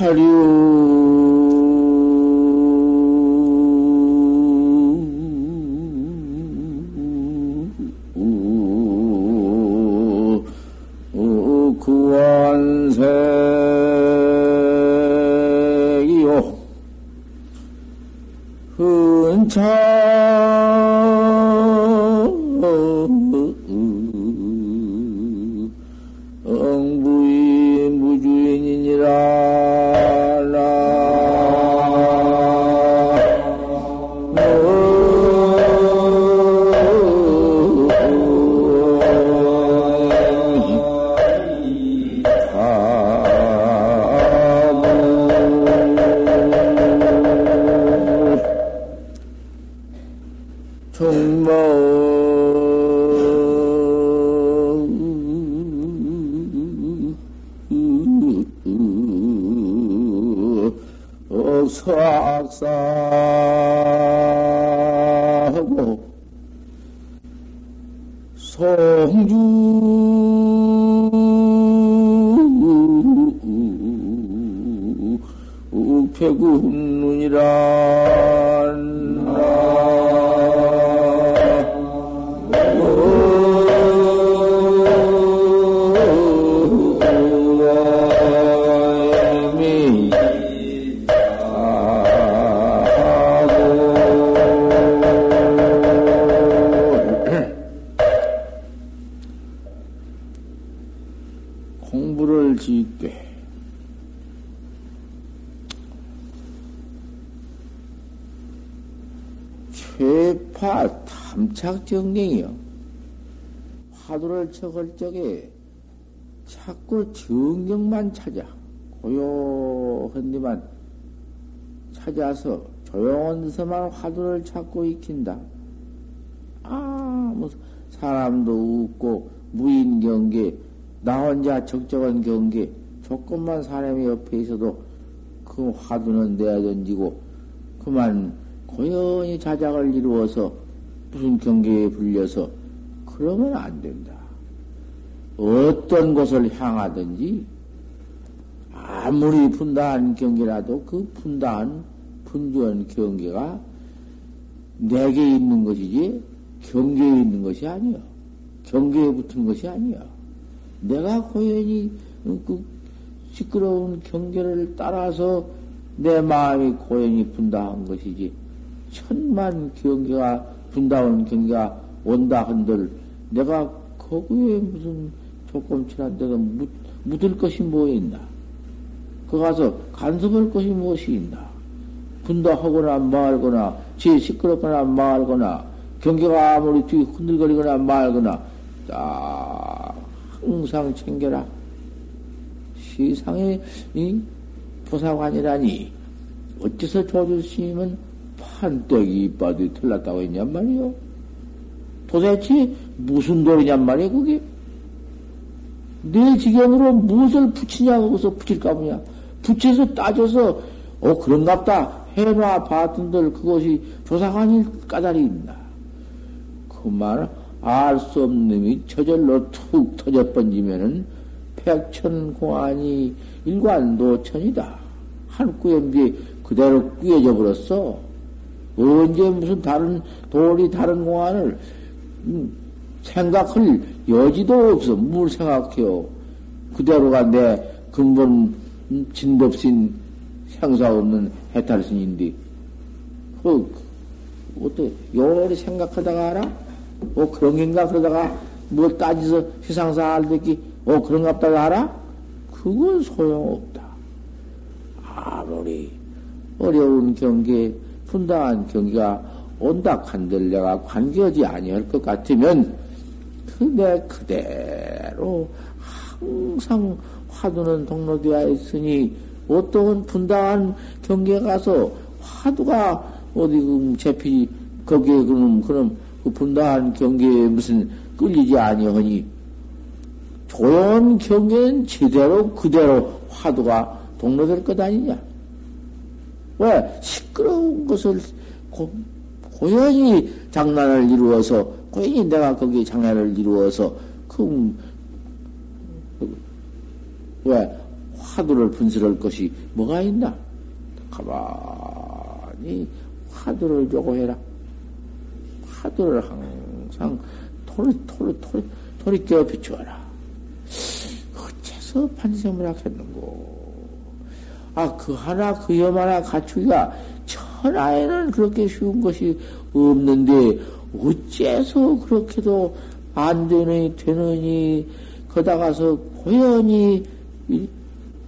화류 구원색이요. 흔차 동몽 서악사. 어, 정경이요. 화두를 척을 적에 자꾸 정경만 찾아. 고요한 데만 찾아서 조용한 데서만 화두를 찾고 익힌다. 아, 뭐, 사람도 없고, 무인 경계, 나 혼자 적적한 경계, 조금만 사람이 옆에 있어도 그 화두는 내야 던지고, 그만 고연히 자작을 이루어서 무슨 경계에 불려서 그러면 안 된다. 어떤 곳을 향하든지 아무리 분다한 경계라도 그 분다한 분주한 경계가 내게 있는 것이지 경계에 있는 것이 아니요. 경계에 붙은 것이 아니요. 내가 고연히 그 시끄러운 경계를 따라서 내 마음이 고연히 분다한 것이지 천만 경계가 분다운 경계가 온다 한들 내가 거기에 무슨 조금치란 묻, 묻을 것이 뭐 있나? 거 가서 간섭할 것이 무엇이 있나? 분다 하거나 말거나, 제 시끄럽거나 말거나, 경계가 아무리 뒤 흔들거리거나 말거나, 딱 항상 챙겨라. 시상의 이 보사관이라니, 어째서 조주스님은 판때기 이빨이 틀렸다고 했냔 말이요. 도대체 무슨 돌이냔 말이야, 그게? 내 지경으로 무엇을 붙이냐고 해서 붙일까 보냐. 붙여서 따져서, 어, 그런갑다. 해놔 봤던들 그것이 조사관일 까다리 있나. 그 말 알 수 없는 놈이 저절로 툭 터져 번지면은 백천 공안이 일관도천이다. 한 꾸염비에 그대로 꾸여져 버렸어. 언제 무슨 다른 돌이 다른 공안을 음, 생각할 여지도 없어. 뭘 생각해요? 그대로가 내 근본 음, 진법신 생사 없는 해탈신인데, 그, 어떻게, 요리 생각하다가 알아? 어, 그런 겐가? 그러다가 뭐 따지서 세상사 알듣기, 어, 그런갑다가 알아? 그건 소용없다. 아무리 어려운 경계, 분당한 경기가 온다 한들 내가 관계하지 아니할 것 같으면 그내 그대로 항상 화두는 동로되어 있으니 어떤 분당한 경계에 가서 화두가 어디 그 제피 거기에 그럼 그럼 그 분당한 경계에 무슨 끌리지 아니하니 조용 경계는 제대로 그대로 화두가 동로될 것 아니냐? 왜? 시끄러운 것을 고, 고연히 장난을 이루어서, 고연히 내가 거기에 장난을 이루어서, 그, 왜? 화두를 분설할 것이 뭐가 있나? 가만히 화두를 요구해라. 화두를 항상 토리, 토리, 토리, 토리 깨어 비추어라. 어째서 판생물학했는고? 아, 그 하나, 그 염 하나 갖추기가 천하에는 그렇게 쉬운 것이 없는데, 어째서 그렇게도 안 되느니, 되느니, 거다 가서 고연히,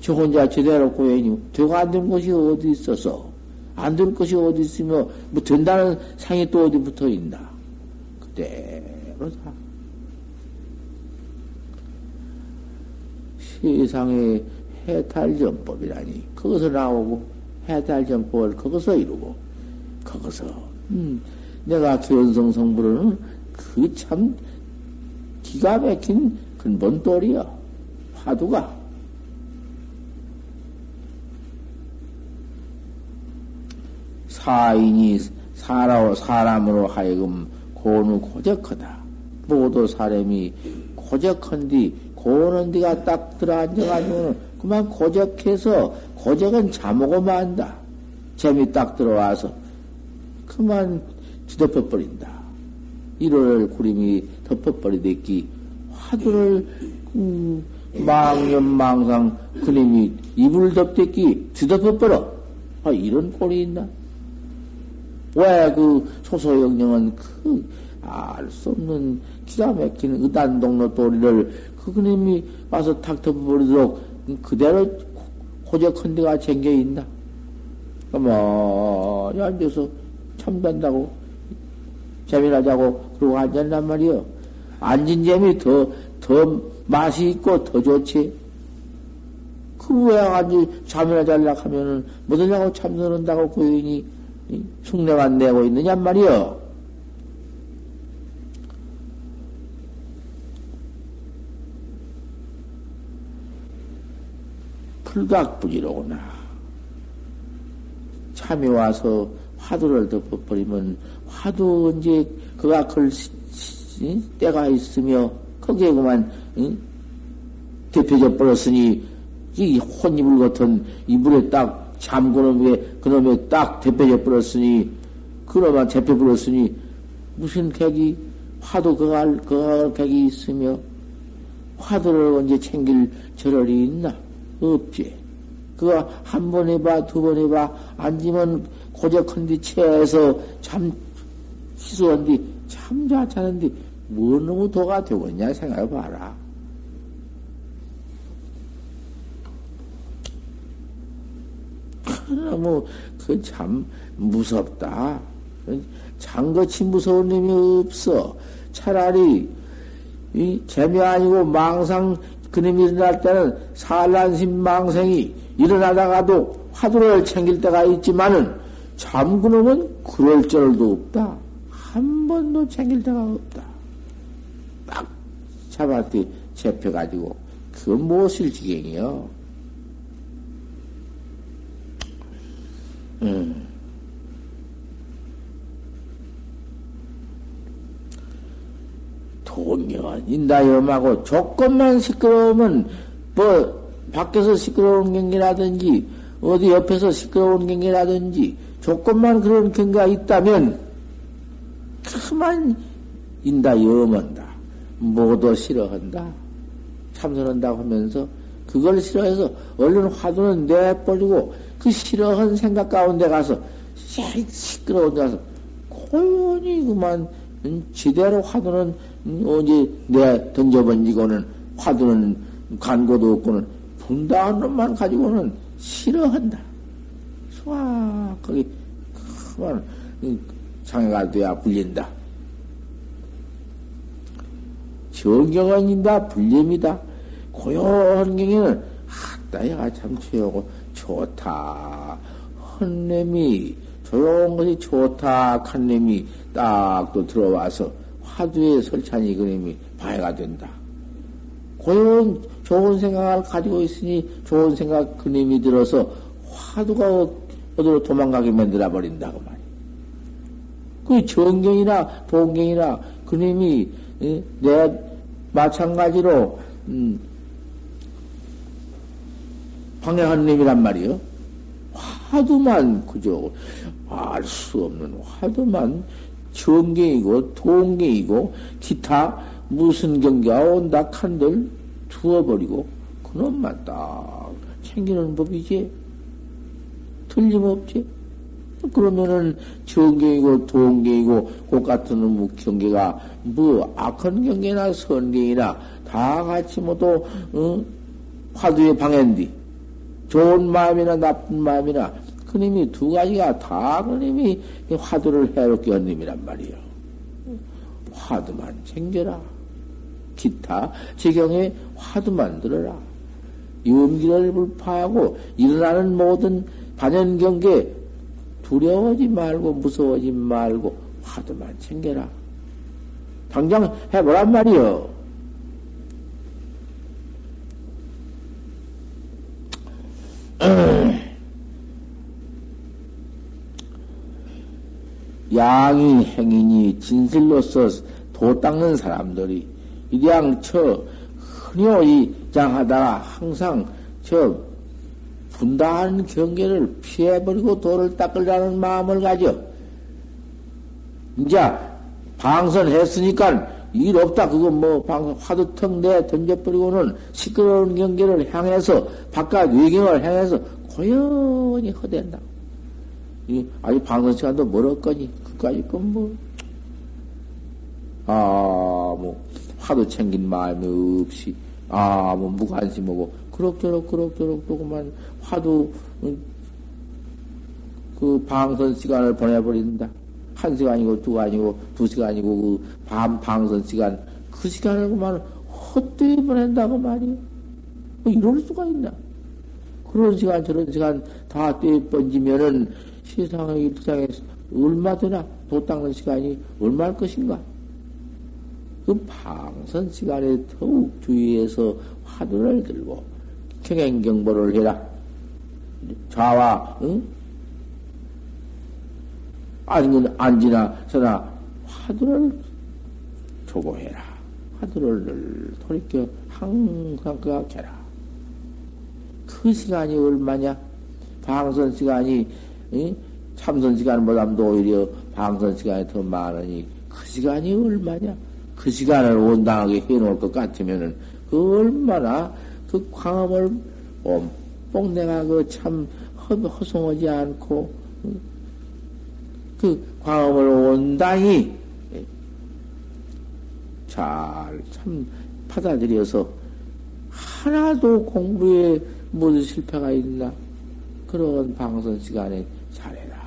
저 혼자 제대로 고연히, 되고 안 된 것이 어디 있어서, 안 될 것이 어디 있으며, 뭐 된다는 상이 또 어디 붙어 있나. 그대로 다. 세상에 해탈전법이라니, 거기서 나오고, 해탈전법을 거기서 이루고, 거기서, 음, 내가 견성 성부로는 그 참 기가 막힌 근본돌이여. 화두가. 사인이 사람, 사람으로 하여금 고는 고적하다. 모두 사람이 고적한디, 고는 디가 딱 들어앉아가지고 그만 고적해서, 고적은 자목을 만다. 재미 딱 들어와서, 그만 뒤덮어버린다. 이를 구림이 덮어버리댔기, 화두를, 음, 망념망상 그님이 이불 덮댔기 뒤덮어버려. 아, 이런 꼴이 있나? 왜 그 소소영령은 그, 알 수 없는 기가 막힌 의단동로 도리를 그 그님이 와서 탁 덮어버리도록 그대로 호적한 데가 쟁겨 있나? 가만히 앉아서 참단다고, 재미나자고, 그러고 앉았단 말이요. 앉은 재미 더, 더 맛이 있고 더 좋지. 그왜 앉지 잠이나 잘라 하면은 뭐더냐고 참선한다고 고인이 흉내만 내고 있느냔 말이요. 불각불이로구나. 참이 와서 화두를 덮어버리면 화두 언제 그가 걸 때가 있으며 거기에 그만 응? 대표져 버렸으니 이 혼이불 같은 이불에 딱 잠그는 위에 그놈에 딱 대표져 버렸으니 그놈만 대표 버렸으니 무슨 객이 화두 그가 그가 객이 있으며 화두를 언제 챙길 저럴이 있나 없지. 그거 한 번 해봐 두 번 해봐 앉으면 고적한 뒤 체해서 참 희소한뒤 참 자차는데 뭐 너무 도가 되겠냐 생각해봐라. 너무 그 참 무섭다. 장거치 무서운 놈이 없어. 차라리 이 재미 아니고 망상 그놈이 일어날 때는 산란심 망생이 일어나다가도 화두를 챙길 때가 있지만은 참 그놈은 그럴 줄도 없다. 한 번도 챙길 데가 없다. 딱 잡았더니 잡혀가지고 그건 무엇일 지경이요? 음. 동경은 인다염하고 조건만 시끄러우면 뭐 밖에서 시끄러운 경기라든지 어디 옆에서 시끄러운 경기라든지 조건만 그런 경기가 있다면 그만 인다 염한다 모두 싫어한다 참선한다고 하면서 그걸 싫어해서 얼른 화두는 내버리고 그 싫어한 생각 가운데 가서 시끄러운 데 가서 고연히 그만 지대로 화두는 언제 내 던져번지고는 화두는 간고도 없고는 분다한 놈만 가지고는 싫어한다. 쏴 거기 그만 장애가 돼야 불린다. 정경은인다 불림이다. 고요한 경에는 아따 얘가 참 최고고 좋다. 헌냄이 조용한 것이 좋다. 한 냄이 딱 또 들어와서 화두에 설찬이 그림이 방해가 된다. 고요한 좋은 생각을 가지고 있으니 좋은 생각 그림이 들어서 화두가 어디로 도망가게 만들어 버린다고 말이야. 그 정경이나 동경이나 그님이 내 마찬가지로 음, 방해하는 놈이란 말이요. 화두만 그저 알 수 없는 화두만 정경이고 동경이고 기타 무슨 경계가 온다 한들 두어버리고 그놈만 딱 챙기는 법이지? 틀림없지? 그러면은 정경이고 동경이고 그 같은 뭐 경계가 뭐 악한 경계나 선경이나 다 같이 모두 어? 화두의 방해인데 좋은 마음이나 나쁜 마음이나 그님이 두 가지가 다 그님이 화두를 해롭게 한 님이란 말이요. 화두만 챙겨라. 기타 지경에 화두만 들어라. 염기를 불파하고 일어나는 모든 반연경계 두려워하지 말고 무서워하지 말고 화두만 챙겨라. 당장 해보란 말이요. 양이 행인이 진실로서 도 닦는 사람들이 이량 저 흔히 장하다가 항상 저 분다한 경계를 피해버리고 도를 닦으려는 마음을 가져. 이제 방선했으니까 일 없다. 그거 뭐 방, 화두턱 내 던져버리고는 시끄러운 경계를 향해서 바깥 외경을 향해서 고연히 허댄다. 아직 방선 시간도 멀었거니. 그까지 건 뭐, 아, 뭐, 화두 챙긴 마음이 없이, 아, 뭐, 무관심하고, 그럭저럭, 그럭저럭, 또 그만, 화두, 그 방선 시간을 보내버린다. 한 시간이고, 두 시간이고, 두 시간이고, 그 밤 방선 시간, 그 시간을 그만 헛되이 보낸다고 말이야. 뭐 이럴 수가 있나? 그런 시간, 저런 시간 다 떼 번지면은 이 세상에 얼마 되나? 도 닦는 시간이 얼마일 것인가? 그 방선 시간에 더욱 주의해서 화두를 들고 경행경보를 해라. 좌와, 응? 아니면 앉으나 서나 화두를 조고해라. 화두를 돌이켜 항상 그각해라. 그 시간이 얼마냐? 방선 시간이 응? 참선 시간보다도 오히려 방선 시간이 더 많으니 그 시간이 얼마냐? 그 시간을 온당하게 해놓을 것 같으면은 그 얼마나 그 광음을 옴뽕 내가 그 참 허송하지 않고 그 광음을 온당히 잘 참 받아들여서 하나도 공부에 무슨 실패가 있나 그런 방송 시간에 잘해라.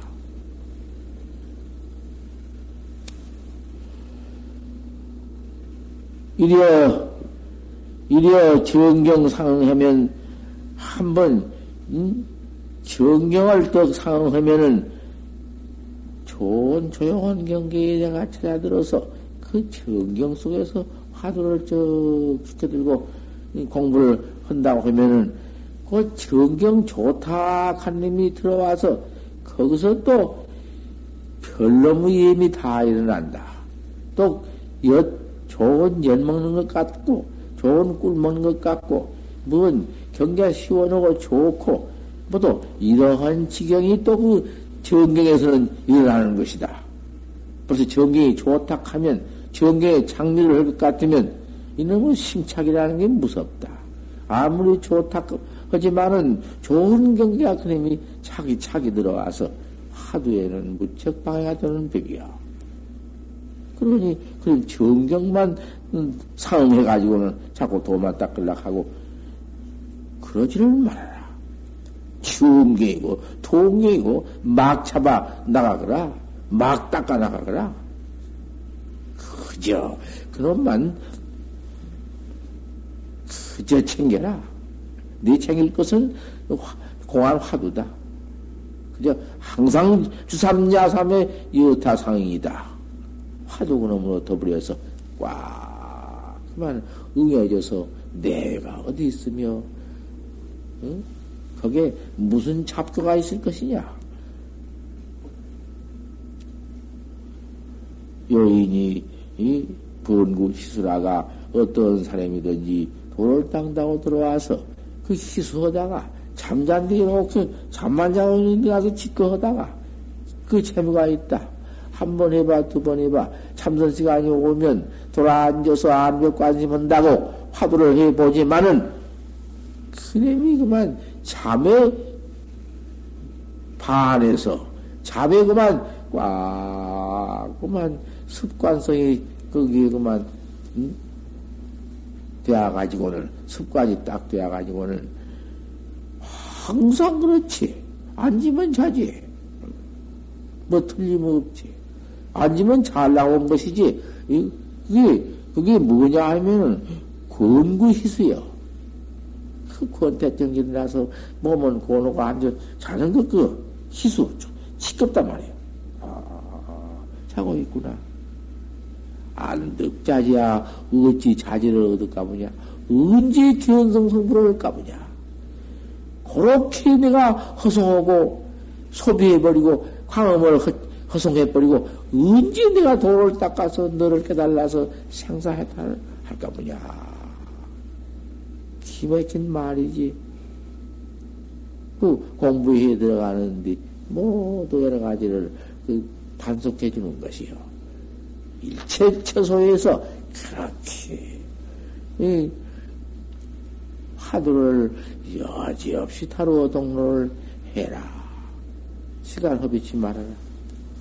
이려, 이려 정경 상하면 한번, 음? 정경을 또 상하면은 좋은 조용한 경계에 내가 찾아들어서 그 정경 속에서 화두를 쭉 지켜들고 공부를 한다고 하면은 그 정경 좋다 한 놈이 들어와서 거기서 또 별놈의 예미 다 일어난다. 또 엿, 좋은 연 먹는 것 같고, 좋은 꿀 먹는 것 같고, 뭔 경계 시원하고 좋고, 뭐또 이러한 지경이 또 그 정경에서는 일어나는 것이다. 벌써 정경이 좋다 하면, 정경에 장미를 할 것 같으면, 이놈은 심착이라는 게 무섭다. 아무리 좋다 하지만은 좋은 경계가 그놈이 차기 차기 들어와서 하두에는 무척 방해가 되는 법이야. 그러니, 그 정경만 상응해가지고는 자꾸 도만 닦으려고 하고, 그러지를 말아라. 중경이고, 통경이고, 막 잡아 나가거라. 막 닦아 나가거라. 그저, 그놈만, 그저 챙겨라. 네 챙길 것은 공안 화두다. 그저 항상 주삼야삼의 여타상이다. 화두 그놈으로 더불여서 꽉 그만 응해져서 내가 어디 있으며 응? 거기에 무슨 잡조가 있을 것이냐? 요인이 이 분구 시수라가 어떤 사람이든지 돌을 땅다고 들어와서 그 희수하다가 잠잔 뒤에 놓고 잠만 자고 있는 데 가서 짓거 하다가 그 재미가 있다. 한 번 해봐, 두 번 해봐. 참선 시간이 오면 돌아앉아서 안벽 관심한다고 화두를 해보지만은 그놈이 그만 잠에 반해서 잠에 그만 꽉 그만 습관성이 거기에 그만 응? 되어가지고는 습관이 딱 되어가지고는 항상 그렇지 앉으면 자지 뭐 틀림없지 앉으면 잘 나온 것이지. 그게 그게 뭐냐 하면은 권구희수요. 그 권태정진이라서 몸은 고노고 앉아 자는 것 그 희수 시끄럽단 말이에요. 아, 자고 있구나. 안득자지야 어찌 자질을 얻을까 보냐. 언제 견성 성불을 할까 보냐. 그렇게 내가 허송하고 소비해버리고 광음을 허, 허송해버리고 언제 내가 도를 닦아서 너를 깨달아서 생사해탈 할까 보냐 기막힌 말이지 그 공부해 들어가는데 모두 여러 가지를 그 단속해 주는 것이요. 일체 처소에서 그렇게 이 화두를 여지없이 타로 동로를 해라. 시간 허비치 말아라.